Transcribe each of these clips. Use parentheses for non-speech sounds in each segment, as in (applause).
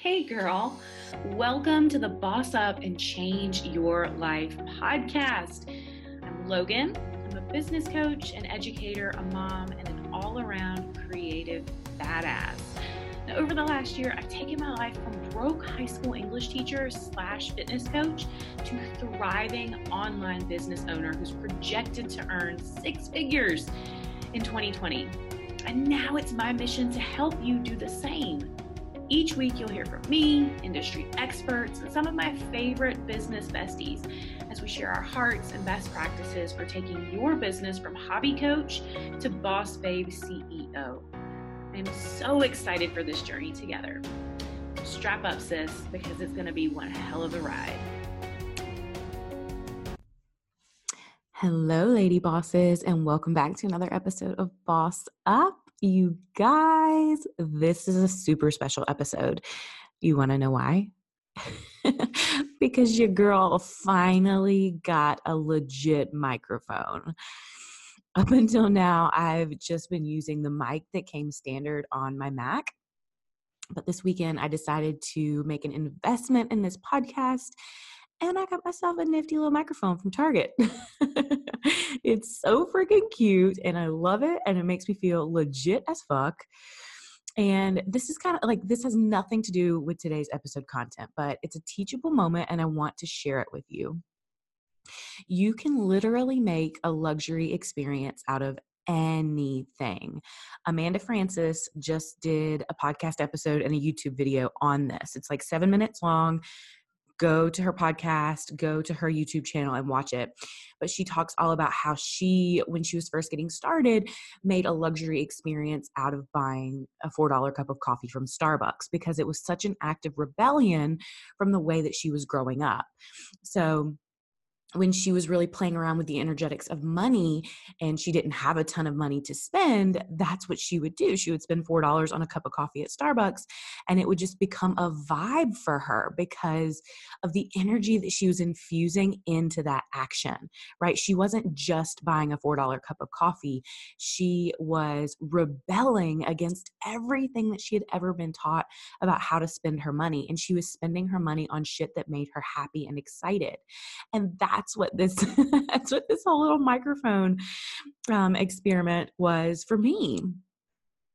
Hey, girl. Welcome to the Boss Up and Change Your Life podcast. I'm Logan. I'm a business coach, an educator, a mom, and an all around creative badass. Now, over the last year, I've taken my life from broke high school English teacher slash fitness coach to thriving online business owner who's projected to earn six figures in 2020. And now it's my mission to help you do the same. Each week, you'll hear from me, industry experts, and some of my favorite business besties as we share our hearts and best practices for taking your business from hobby coach to boss babe CEO. I'm so excited for this journey together. Strap up, sis, because it's going to be one hell of a ride. Hello, lady bosses, and welcome back to another episode of Boss Up. You guys, this is a super special episode. You want to know why? (laughs) because your girl finally got a legit microphone. Up until now, I've just been using the mic that came standard on my Mac. But this weekend, I decided to make an investment in this podcast and I got myself a nifty little microphone from Target. (laughs) it's so freaking cute and I love it and it makes me feel legit as fuck. And this is kind of like this has nothing to do with today's episode content, but it's a teachable moment and I want to share it with you. You can literally make a luxury experience out of anything. Amanda Frances just did a podcast episode and a YouTube video on this. It's like seven minutes long go to her podcast, go to her YouTube channel and watch it. But she talks all about how she, when she was first getting started, made a luxury experience out of buying a $4 cup of coffee from Starbucks because it was such an act of rebellion from the way that she was growing up. So, when she was really playing around with the energetics of money and she didn't have a ton of money to spend, that's what she would do. She would spend $4 on a cup of coffee at Starbucks and it would just become a vibe for her because of the energy that she was infusing into that action, right? She wasn't just buying a $4 cup of coffee, she was rebelling against everything that she had ever been taught about how to spend her money. And she was spending her money on shit that made her happy and excited. And that that's what this (laughs) that's what this whole little microphone um, experiment was for me.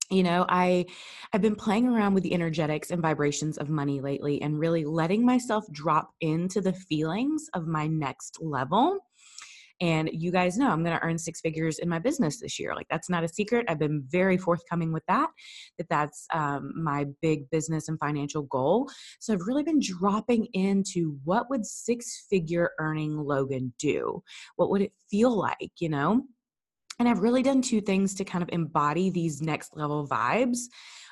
You know i i've been playing around with the energetics and vibrations of money lately and really letting myself drop into the feelings of my next level and you guys know I'm going to earn six figures in my business this year. Like that's not a secret. I've been very forthcoming with that, that that's um, my big business and financial goal. So I've really been dropping into what would six figure earning Logan do? What would it feel like, you know? And I've really done two things to kind of embody these next level vibes.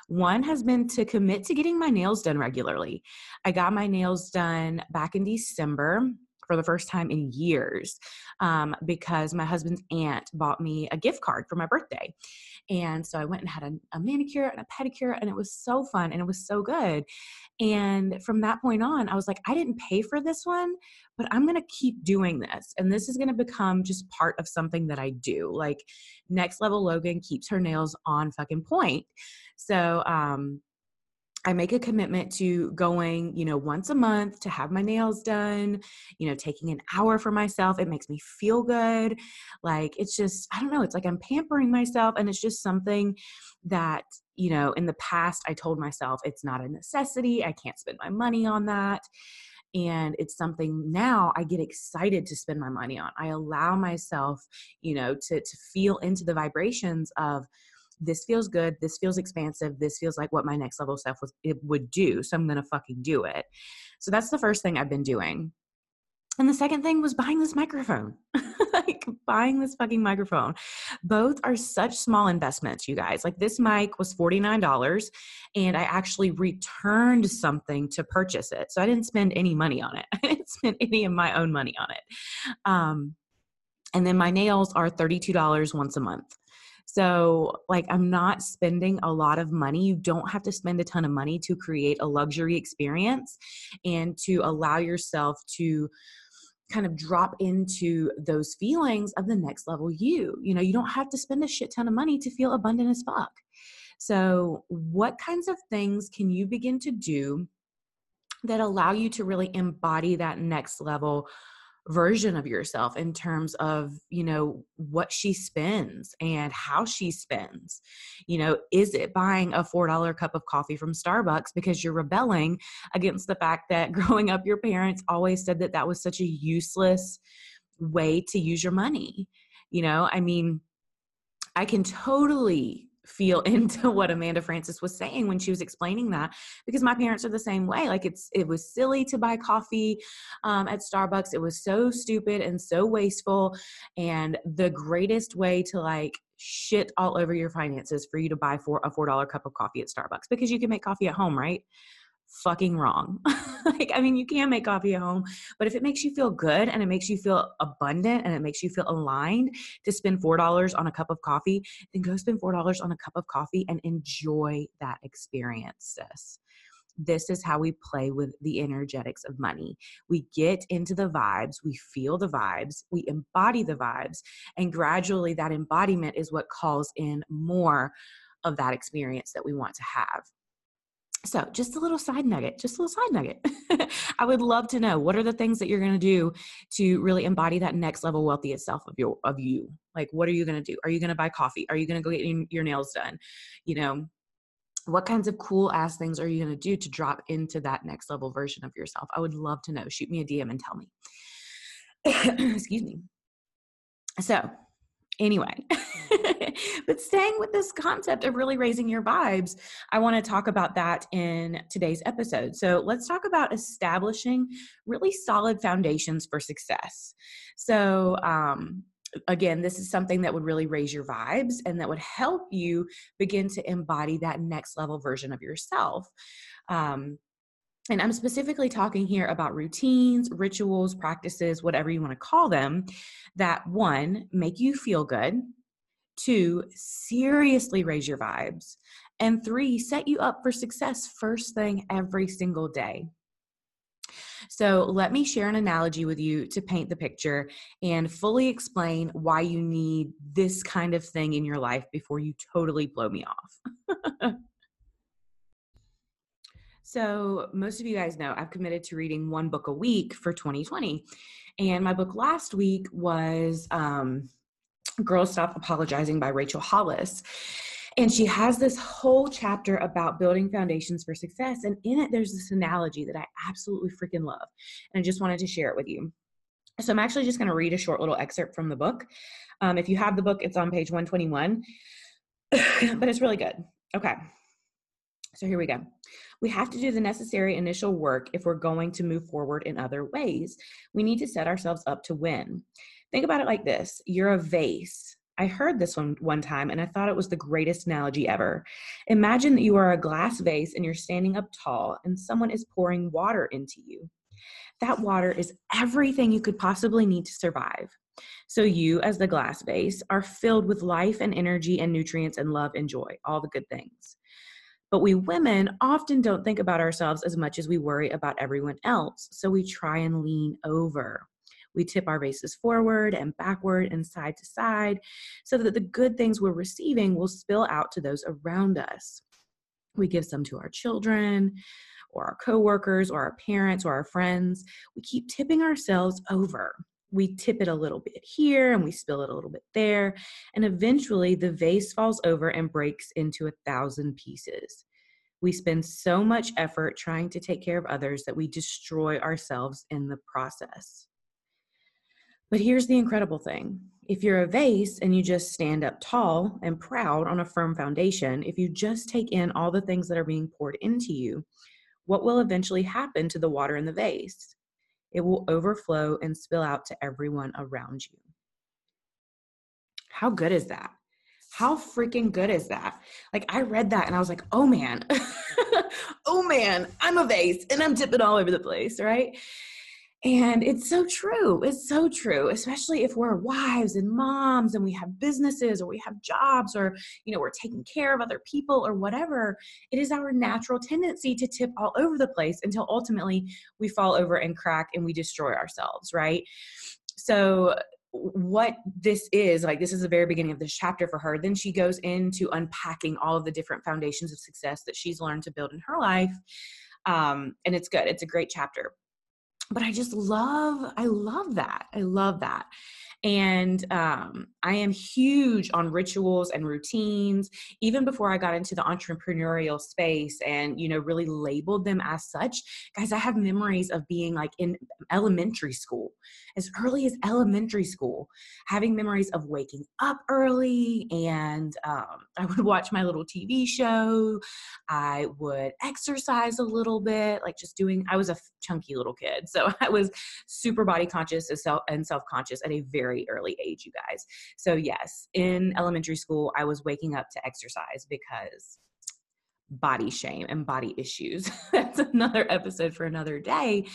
One has been to commit to getting my nails done regularly. I got my nails done back in December for the first time in years um, because my husband's aunt bought me a gift card for my birthday. And so I went and had a, a, manicure and a pedicure, and it was so fun and it was so good. And from that point on, I was like, I didn't pay for this one, but I'm going to keep doing this. And this is going to become just part of something that I do. Like, next level Logan keeps her nails on fucking point. So, um, I make a commitment to going, you know, once a month to have my nails done, you know, taking an hour for myself. It makes me feel good. Like it's just, I don't know, it's like I'm pampering myself and it's just something that, you know, in the past I told myself it's not a necessity. I can't spend my money on that. And it's something now I get excited to spend my money on. I allow myself, you know, to to feel into the vibrations of this feels good this feels expansive this feels like what my next level self was it would do so i'm gonna fucking do it. So that's the first thing i've been doing. And the second thing was buying this microphone. (laughs) Like buying this fucking microphone. Both are such small investments you guys. Like this mic was $49 and i actually returned something to purchase it. So i didn't spend any money on it. (laughs) I didn't spend any of my own money on it. Um, and then my nails are $32 once a month so, like, I'm not spending a lot of money. You don't have to spend a ton of money to create a luxury experience and to allow yourself to kind of drop into those feelings of the next level you. You know, you don't have to spend a shit ton of money to feel abundant as fuck. So, what kinds of things can you begin to do that allow you to really embody that next level version of yourself in terms of you know what she spends and how she spends. You know is it buying a four dollar cup of coffee from starbucks because you're rebelling against the fact that (laughs) growing up your parents always said that that was such a useless way to use your money? You know i mean i can totally feel (laughs) into what Amanda Frances was saying when she was explaining that because my parents are the same way. Like it's it was silly to buy coffee um, at Starbucks. It was so stupid and so wasteful. And the greatest way to like shit all over your finances for you to buy for a four dollar cup of coffee at Starbucks because you can make coffee at home, right? Fucking wrong. (laughs) like, I mean, you can make coffee at home, but if it makes you feel good and it makes you feel abundant and it makes you feel aligned to spend $4 on a cup of coffee, then go spend $4 on a cup of coffee and enjoy that experience, sis. This is how we play with the energetics of money. We get into the vibes, we feel the vibes, we embody the vibes, and gradually that embodiment is what calls in more of that experience that we want to have. So, just a little side nugget, just a little side nugget. (laughs) I would love to know what are the things that you're going to do to really embody that next level wealthiest self of your of you. Like, what are you going to do? Are you going to buy coffee? Are you going to go get your nails done? You know, what kinds of cool ass things are you going to do to drop into that next level version of yourself? I would love to know. Shoot me a DM and tell me. (coughs) Excuse me. So, anyway. (laughs) but staying with this concept of really raising your vibes, I want to talk about that in today's episode. So let's talk about establishing really solid foundations for success. So, um, again, this is something that would really raise your vibes and that would help you begin to embody that next level version of yourself. Um, and I'm specifically talking here about routines, rituals, practices, whatever you want to call them, that one, make you feel good, two, seriously raise your vibes, and three, set you up for success first thing every single day. So, let me share an analogy with you to paint the picture and fully explain why you need this kind of thing in your life before you totally blow me off. (laughs) So, most of you guys know I've committed to reading one book a week for 2020. And my book last week was um, Girls Stop Apologizing by Rachel Hollis. And she has this whole chapter about building foundations for success. And in it, there's this analogy that I absolutely freaking love. And I just wanted to share it with you. So I'm actually just going to read a short little excerpt from the book. Um, if you have the book, it's on page 121, (laughs) but it's really good. Okay. So here we go. We have to do the necessary initial work if we're going to move forward in other ways. We need to set ourselves up to win. Think about it like this you're a vase. I heard this one one time and I thought it was the greatest analogy ever. Imagine that you are a glass vase and you're standing up tall and someone is pouring water into you. That water is everything you could possibly need to survive. So, you, as the glass vase, are filled with life and energy and nutrients and love and joy, all the good things. But we women often don't think about ourselves as much as we worry about everyone else. So we try and lean over. We tip our vases forward and backward and side to side so that the good things we're receiving will spill out to those around us. We give some to our children or our coworkers or our parents or our friends. We keep tipping ourselves over we tip it a little bit here and we spill it a little bit there. And eventually the vase falls over and breaks into a thousand pieces. We spend so much effort trying to take care of others that we destroy ourselves in the process. But here's the incredible thing if you're a vase and you just stand up tall and proud on a firm foundation, if you just take in all the things that are being poured into you, what will eventually happen to the water in the vase? it will overflow and spill out to everyone around you. How good is that? How freaking good is that? Like, I read that and I was like, oh man, (laughs) oh man, I'm a vase and I'm tipping all over the place, right? And it's so true. It's so true, especially if we're wives and moms and we have businesses or we have jobs or, you know, we're taking care of other people or whatever. It is our natural tendency to tip all over the place until ultimately we fall over and crack and we destroy ourselves, right? So, what this is like this is the very beginning of this chapter for her then she goes into unpacking all of the different foundations of success that she's learned to build in her life Um, and it's good. It's a great chapter. But I just love, I love that. I love that and um, i am huge on rituals and routines even before i got into the entrepreneurial space and you know really labeled them as such guys i have memories of being like in elementary school as early as elementary school having memories of waking up early and um, (laughs) i would watch my little tv show i would exercise a little bit like just doing i was a chunky little kid so (laughs) i was super body conscious and self-conscious at a very early age, you guys. So, yes, in elementary school, I was waking up to exercise because body shame and body issues. (laughs) That's another episode for another day.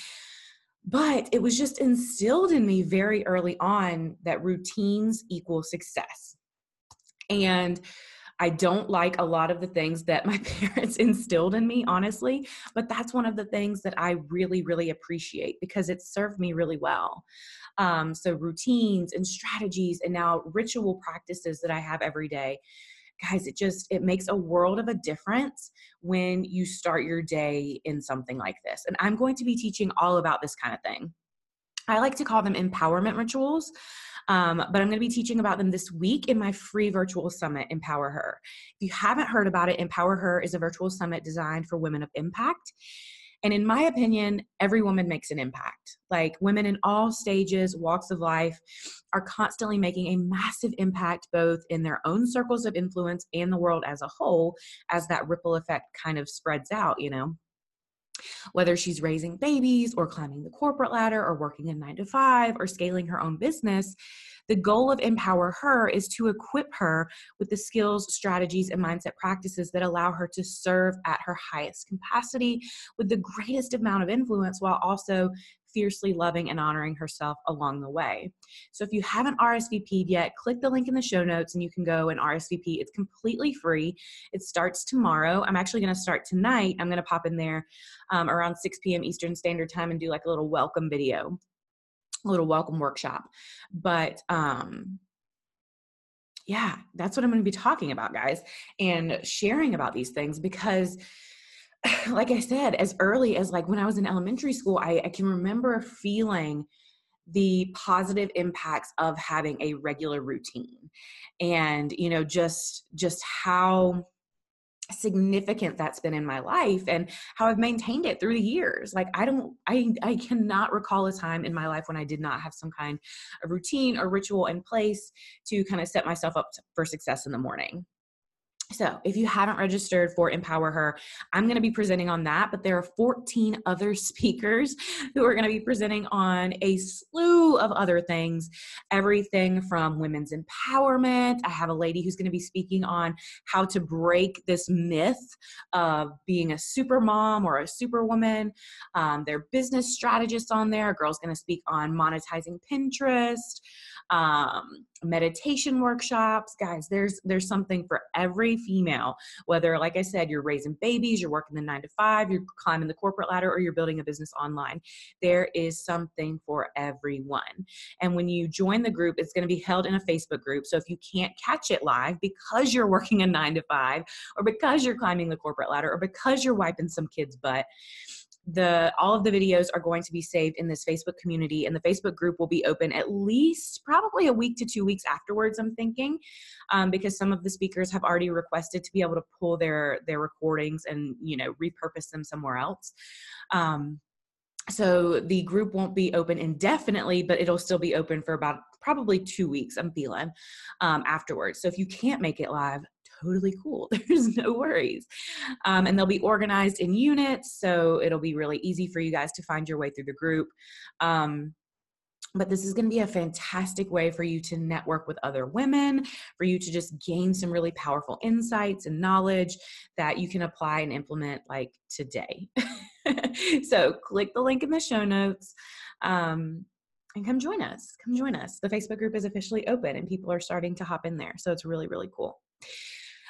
But it was just instilled in me very early on that routines equal success. And I don't like a lot of the things that my (laughs) parents instilled in me, honestly, but that's one of the things that I really, really appreciate because it served me really well. Um, so, routines and strategies, and now ritual practices that I have every day. Guys, it just it makes a world of a difference when you start your day in something like this. And I'm going to be teaching all about this kind of thing. I like to call them empowerment rituals. Um, but I'm going to be teaching about them this week in my free virtual summit, Empower Her. If you haven't heard about it, Empower Her is a virtual summit designed for women of impact. And in my opinion, every woman makes an impact. Like women in all stages, walks of life are constantly making a massive impact both in their own circles of influence and the world as a whole as that ripple effect kind of spreads out, you know. Whether she's raising babies or climbing the corporate ladder or working a nine to five or scaling her own business, the goal of Empower Her is to equip her with the skills, strategies, and mindset practices that allow her to serve at her highest capacity with the greatest amount of influence while also fiercely loving and honoring herself along the way. So if you haven't RSVP'd yet, click the link in the show notes and you can go and RSVP. It's completely free. It starts tomorrow. I'm actually going to start tonight. I'm going to pop in there um, around 6 p.m. Eastern Standard Time and do like a little welcome video, a little welcome workshop. But um, yeah, that's what I'm going to be talking about, guys, and sharing about these things because (laughs) like I said, as early as like when I was in elementary school, I, I, can remember feeling the positive impacts of having a regular routine and you know just just how significant that's been in my life and how I've maintained it through the years. Like I don't I I cannot recall a time in my life when I did not have some kind of routine or ritual in place to kind of set myself up for success in the morning. So, if you haven't registered for Empower Her, I'm going to be presenting on that, but there are 14 other (laughs) speakers who are going to be presenting on a slew of other things everything from women's empowerment. I have a lady who's going to be speaking on how to break this myth of being a super mom or a superwoman. Um, there are business strategists on there. A girl's going to speak on monetizing Pinterest um, meditation workshops. Guys there's there's something for every female whether like i said you're raising babies you're working the nine to five you're climbing the corporate ladder or you're building a business online. There is something for everyone. And when you join the group it's going to be held in a facebook group. So if you can't catch it live because you're working a nine to five or because you're climbing the corporate ladder or because you're wiping some kid's butt the all of the videos are going to be saved in this facebook community and the facebook group will be open at least probably a week to two weeks afterwards i'm thinking um, because some of the speakers have already requested to be able to pull their their recordings and you know repurpose them somewhere else. Um, so the group won't be open indefinitely but it'll still be open for about probably two weeks i'm feeling um, afterwards. So if you can't make it live totally cool. (laughs) There's no worries. Um, and they'll be organized in units, so it'll be really easy for you guys to find your way through the group. Um, but this is going to be a fantastic way for you to network with other women, for you to just gain some really powerful insights and knowledge that you can apply and implement like today. (laughs) so click the link in the show notes. Um, and come join us. Come join us. The Facebook group is officially open and people are starting to hop in there. So it's really, really cool.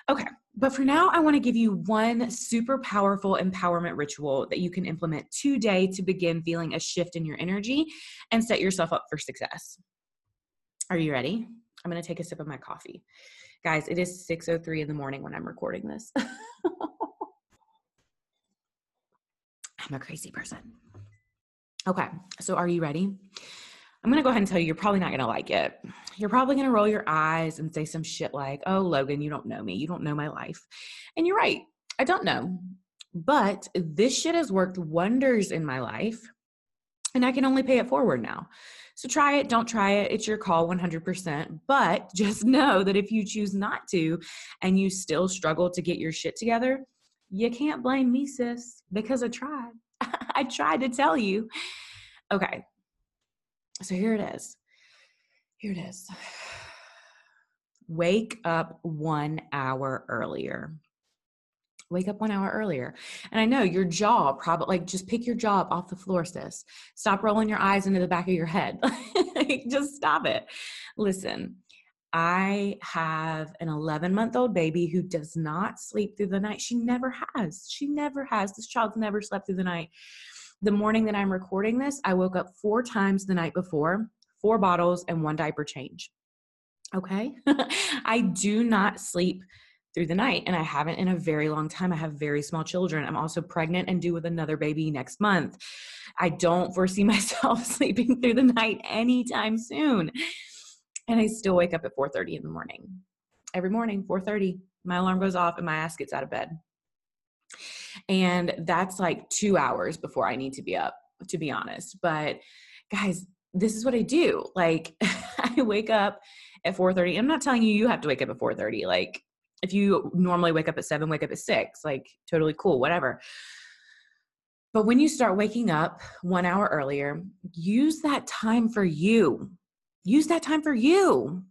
Okay, but for now, I want to give you one super powerful empowerment ritual that you can implement today to begin feeling a shift in your energy and set yourself up for success. Are you ready? I'm going to take a sip of my coffee. Guys, it is 6:03 in the morning when I'm recording this. (laughs) I'm a crazy person. Okay, so are you ready? I'm gonna go ahead and tell you, you're probably not gonna like it. You're probably gonna roll your eyes and say some shit like, oh, Logan, you don't know me. You don't know my life. And you're right, I don't know. But this shit has worked wonders in my life, and I can only pay it forward now. So try it, don't try it. It's your call 100%. But (laughs) just know that if you choose not to and you still struggle to get your shit together, you can't blame me, sis, because I tried. (laughs) I tried to tell you. Okay. So here it is. Here it is. Wake up one hour earlier wake up one hour earlier. And I know your jaw probably like just pick your jaw off the floor, sis. Stop rolling your eyes into the back of your head. (laughs) just stop it. Listen, I have an 11 month old baby who does not sleep through the night. She never has. She never has. This child's never slept through the night. The morning that I'm recording this, I woke up four times the night before, four bottles and one diaper change. Okay. (laughs) I do not sleep through the night and I haven't in a very long time. I have very small children. I'm also pregnant and due with another baby next month. I don't foresee (laughs) myself sleeping through the night anytime soon. And I still wake up at 4:30 in the morning. Every morning, 4:30, my alarm goes off and my ass gets out of bed. And that's like 2 hours before I need to be up, to be honest. But guys, this is what I do. Like (laughs) I wake up at 4:30. I'm not telling you you have to wake up at 4:30. Like if you normally wake up at seven, wake up at six, like totally cool, whatever. But when you start waking up one hour earlier, use that time for you. Use that time for you.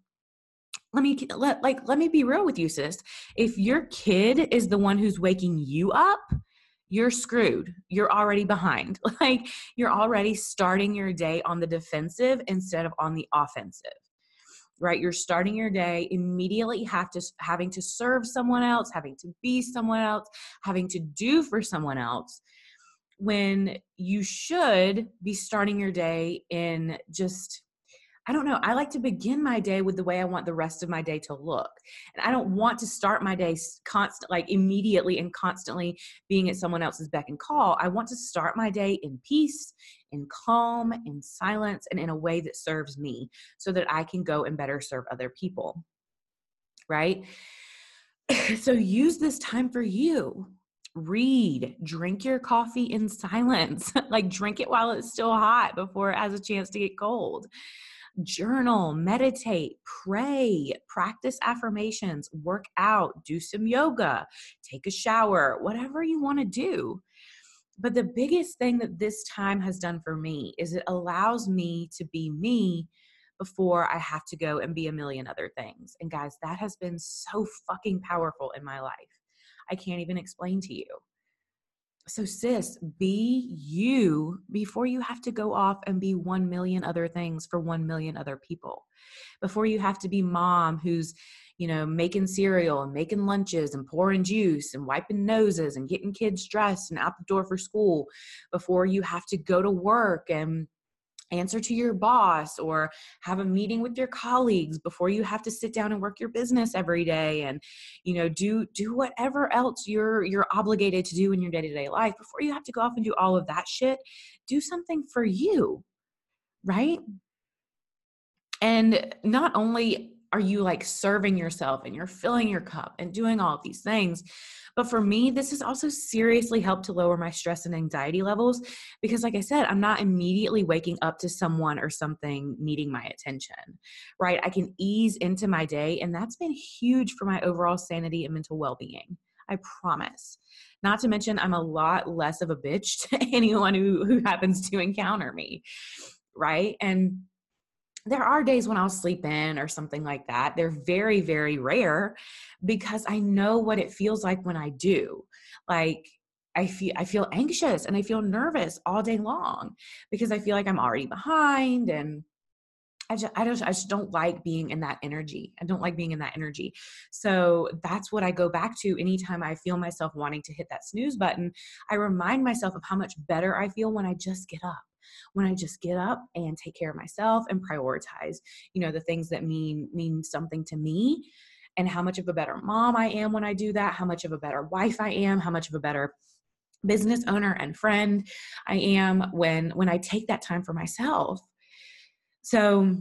Let me let like let me be real with you, sis. If your kid is the one who's waking you up, you're screwed. You're already behind. (laughs) Like you're already starting your day on the defensive instead of on the offensive right you're starting your day immediately have to having to serve someone else having to be someone else having to do for someone else when you should be starting your day in just I don't know. I like to begin my day with the way I want the rest of my day to look. And I don't want to start my day constant like immediately and constantly being at someone else's beck and call. I want to start my day in peace, in calm, in silence, and in a way that serves me so that I can go and better serve other people. Right? (clears throat) so use this time for you read, drink your coffee in silence, (laughs) like drink it while it's still hot before it has a chance to get cold journal, meditate, pray, practice affirmations, work out, do some yoga, take a shower, whatever you want to do. But the biggest thing that this time has done for me is it allows me to be me before I have to go and be a million other things. And guys, that has been so fucking powerful in my life. I can't even explain to you. So, sis, be you before you have to go off and be 1 million other things for 1 million other people. Before you have to be mom who's, you know, making cereal and making lunches and pouring juice and wiping noses and getting kids dressed and out the door for school. Before you have to go to work and answer to your boss or have a meeting with your colleagues before you have to sit down and work your business every day and you know do do whatever else you're you're obligated to do in your day-to-day life. Before you have to go off and do all of that shit do something for you right? And not only are you like serving yourself and you're filling your cup and doing all of these things but for me, this has also seriously helped to lower my stress and anxiety levels because, like I said, I'm not immediately waking up to someone or something needing my attention, right? I can ease into my day, and that's been huge for my overall sanity and mental well being. I promise. Not to mention, I'm a lot less of a bitch (laughs) to anyone who, who happens to encounter me, right? And there are days when I'll sleep in or something like that. They're very, very rare because I know what it feels like when I do. Like I feel I feel anxious and I feel nervous all day long because I feel like I'm already behind and I just, I just, I just don't like being in that energy. I don't like being in that energy. So that's what I go back to anytime I feel myself wanting to hit that snooze button. I remind myself of how much better I feel when I just get up when I just get up and take care of myself and prioritize, you know, the things that mean mean something to me and how much of a better mom I am when I do that, how much of a better wife I am, how much of a better business owner and friend I am when when I take that time for myself. So,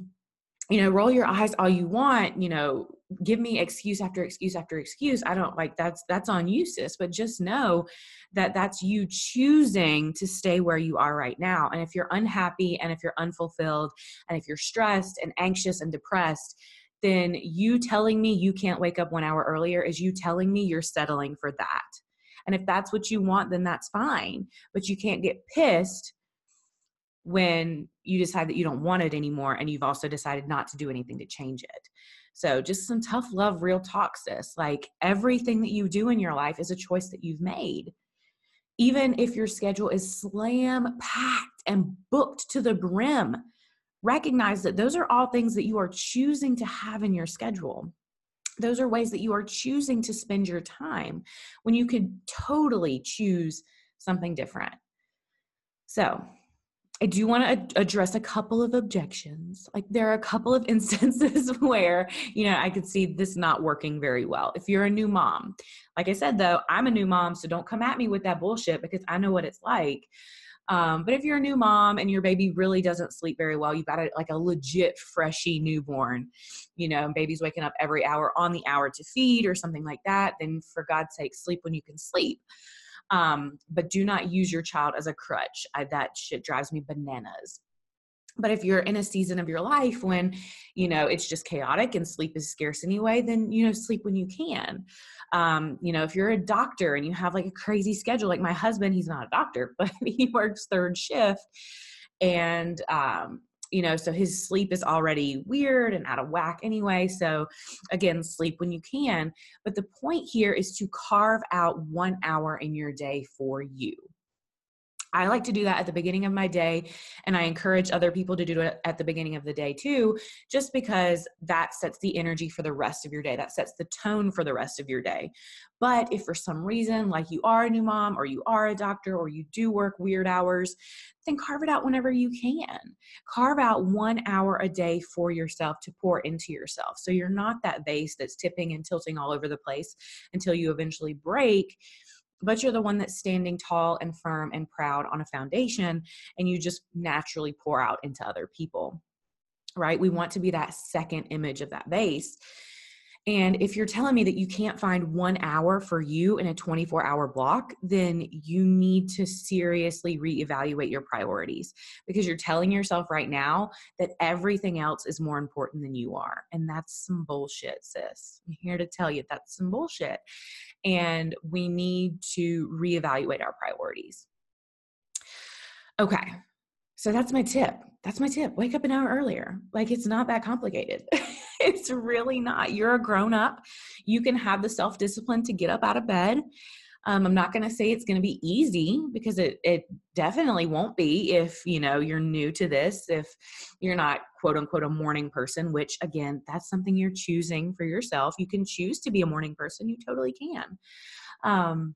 you know, roll your eyes all you want, you know, give me excuse after excuse after excuse. I don't like that's that's on you, sis, but just know that that's you choosing to stay where you are right now. And if you're unhappy and if you're unfulfilled and if you're stressed and anxious and depressed, then you telling me you can't wake up 1 hour earlier is you telling me you're settling for that. And if that's what you want, then that's fine. But you can't get pissed when you decide that you don't want it anymore and you've also decided not to do anything to change it. So, just some tough love, real talk, sis. Like everything that you do in your life is a choice that you've made. Even if your schedule is slam packed and booked to the brim, recognize that those are all things that you are choosing to have in your schedule those are ways that you are choosing to spend your time when you could totally choose something different. So, I do want to address a couple of objections. Like, there are a couple of (laughs) instances where, you know, I could see this not working very well. If you're a new mom, like I said, though, I'm a new mom, so don't come at me with that bullshit because I know what it's like. Um, but if you're a new mom and your baby really doesn't sleep very well, you've got a, like a legit freshy newborn, you know, baby's waking up every hour on the hour to feed or something like that, then for God's sake, sleep when you can sleep. Um, but do not use your child as a crutch. I, that shit drives me bananas. But if you're in a season of your life when, you know, it's just chaotic and sleep is scarce anyway, then, you know, sleep when you can. Um, you know, if you're a doctor and you have like a crazy schedule, like my husband, he's not a doctor, (laughs) but he works third shift. And, um, you know, so his sleep is already weird and out of whack anyway. So, again, sleep when you can. But the point here is to carve out one hour in your day for you. I like to do that at the beginning of my day, and I encourage other people to do it at the beginning of the day too, just because that sets the energy for the rest of your day. That sets the tone for the rest of your day. But if for some reason, like you are a new mom, or you are a doctor, or you do work weird hours, then carve it out whenever you can. Carve out one hour a day for yourself to pour into yourself. So you're not that vase that's tipping and tilting all over the place until you eventually break but you're the one that's standing tall and firm and proud on a foundation and you just naturally pour out into other people right? We want to be that second image of that vase and if you're telling me that you can't find one hour for you in a 24 hour block, then you need to seriously reevaluate your priorities because you're telling yourself right now that everything else is more important than you are. And that's some bullshit, sis. I'm here to tell you that's some bullshit. And we need to reevaluate our priorities. Okay, so that's my tip. That's my tip. Wake up an hour earlier. Like it's not that complicated. (laughs) it's really not. You're a grown up. You can have the self discipline to get up out of bed. Um, I'm not going to say it's going to be easy because it it definitely won't be if you know you're new to this. If you're not quote unquote a morning person, which again, that's something you're choosing for yourself. You can choose to be a morning person. You totally can. Um,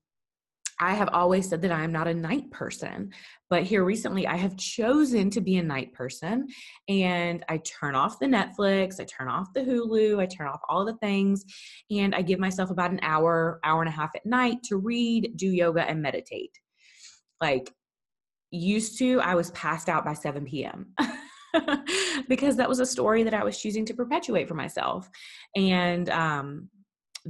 I have always said that I am not a night person, but here recently I have chosen to be a night person and I turn off the Netflix, I turn off the Hulu, I turn off all the things, and I give myself about an hour, hour and a half at night to read, do yoga, and meditate. Like, used to, I was passed out by 7 p.m. (laughs) because that was a story that I was choosing to perpetuate for myself. And um,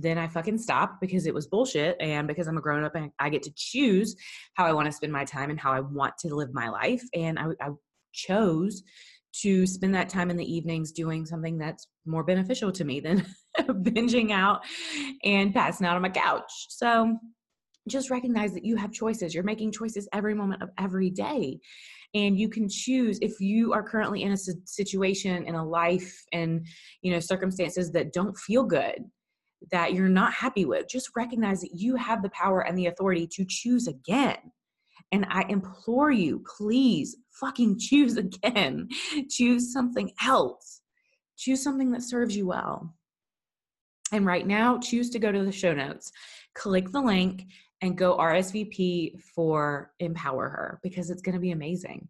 then I fucking stopped because it was bullshit. And because I'm a grown up and I get to choose how I want to spend my time and how I want to live my life. And I, I chose to spend that time in the evenings doing something that's more beneficial to me than (laughs) binging out and passing out on my couch. So just recognize that you have choices. You're making choices every moment of every day. And you can choose if you are currently in a situation in a life and you know circumstances that don't feel good that you're not happy with, just recognize that you have the power and the authority to choose again. And I implore you, please fucking (laughs) choose again. choose something else. Choose something that serves you well. And right now, choose to go to the show notes, click the link, and go RSVP for Empower Her because it's going to be amazing.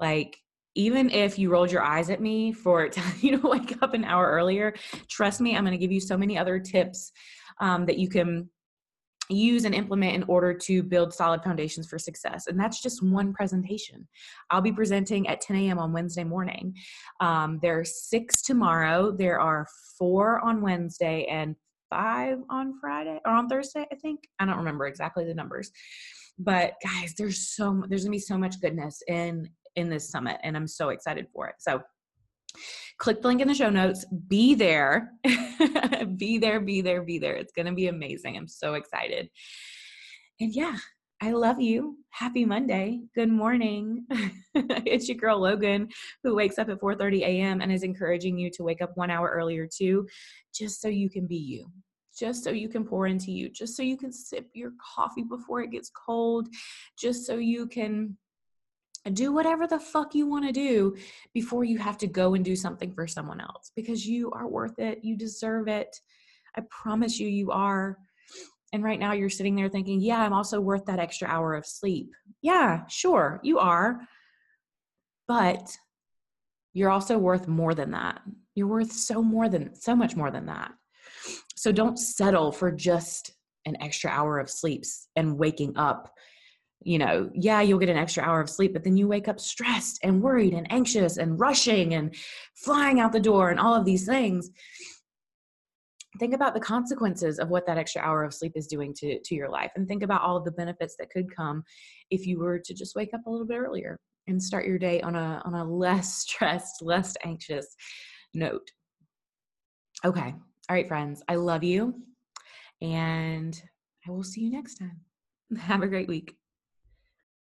Like, even if you rolled your eyes at me for telling (laughs) you to wake up an hour earlier, trust me, I'm going to give you so many other tips um, that you can use and implement in order to build solid foundations for success. And that's just one presentation. I'll be presenting at 10 a.m. on Wednesday morning. Um, there are six tomorrow, there are four on Wednesday, and five on Friday or on Thursday, I think. I don't remember exactly the numbers. But guys, there's so there's gonna be so much goodness in in this summit, and I'm so excited for it. So click the link in the show notes. Be there. (laughs) be there, be there, be there. It's going to be amazing. I'm so excited. And yeah, I love you. Happy Monday. Good morning. (laughs) it's your girl Logan who wakes up at 4:30 a.m. and is encouraging you to wake up 1 hour earlier too, just so you can be you. Just so you can pour into you, just so you can sip your coffee before it gets cold, just so you can do whatever the fuck you want to do before you have to go and do something for someone else because you are worth it. You deserve it. I promise you, you are. And right now you're sitting there thinking, yeah, I'm also worth that extra hour of sleep. Yeah, sure, you are. But you're also worth more than that. You're worth so more than so much more than that. So don't settle for just an extra hour of sleeps and waking up you know, yeah, you'll get an extra hour of sleep, but then you wake up stressed and worried and anxious and rushing and flying out the door and all of these things. Think about the consequences of what that extra hour of sleep is doing to, to your life and think about all of the benefits that could come if you were to just wake up a little bit earlier and start your day on a on a (laughs) less stressed, less anxious note. Okay. All right, friends. I love you and I will see you next time. (laughs) Have a great week.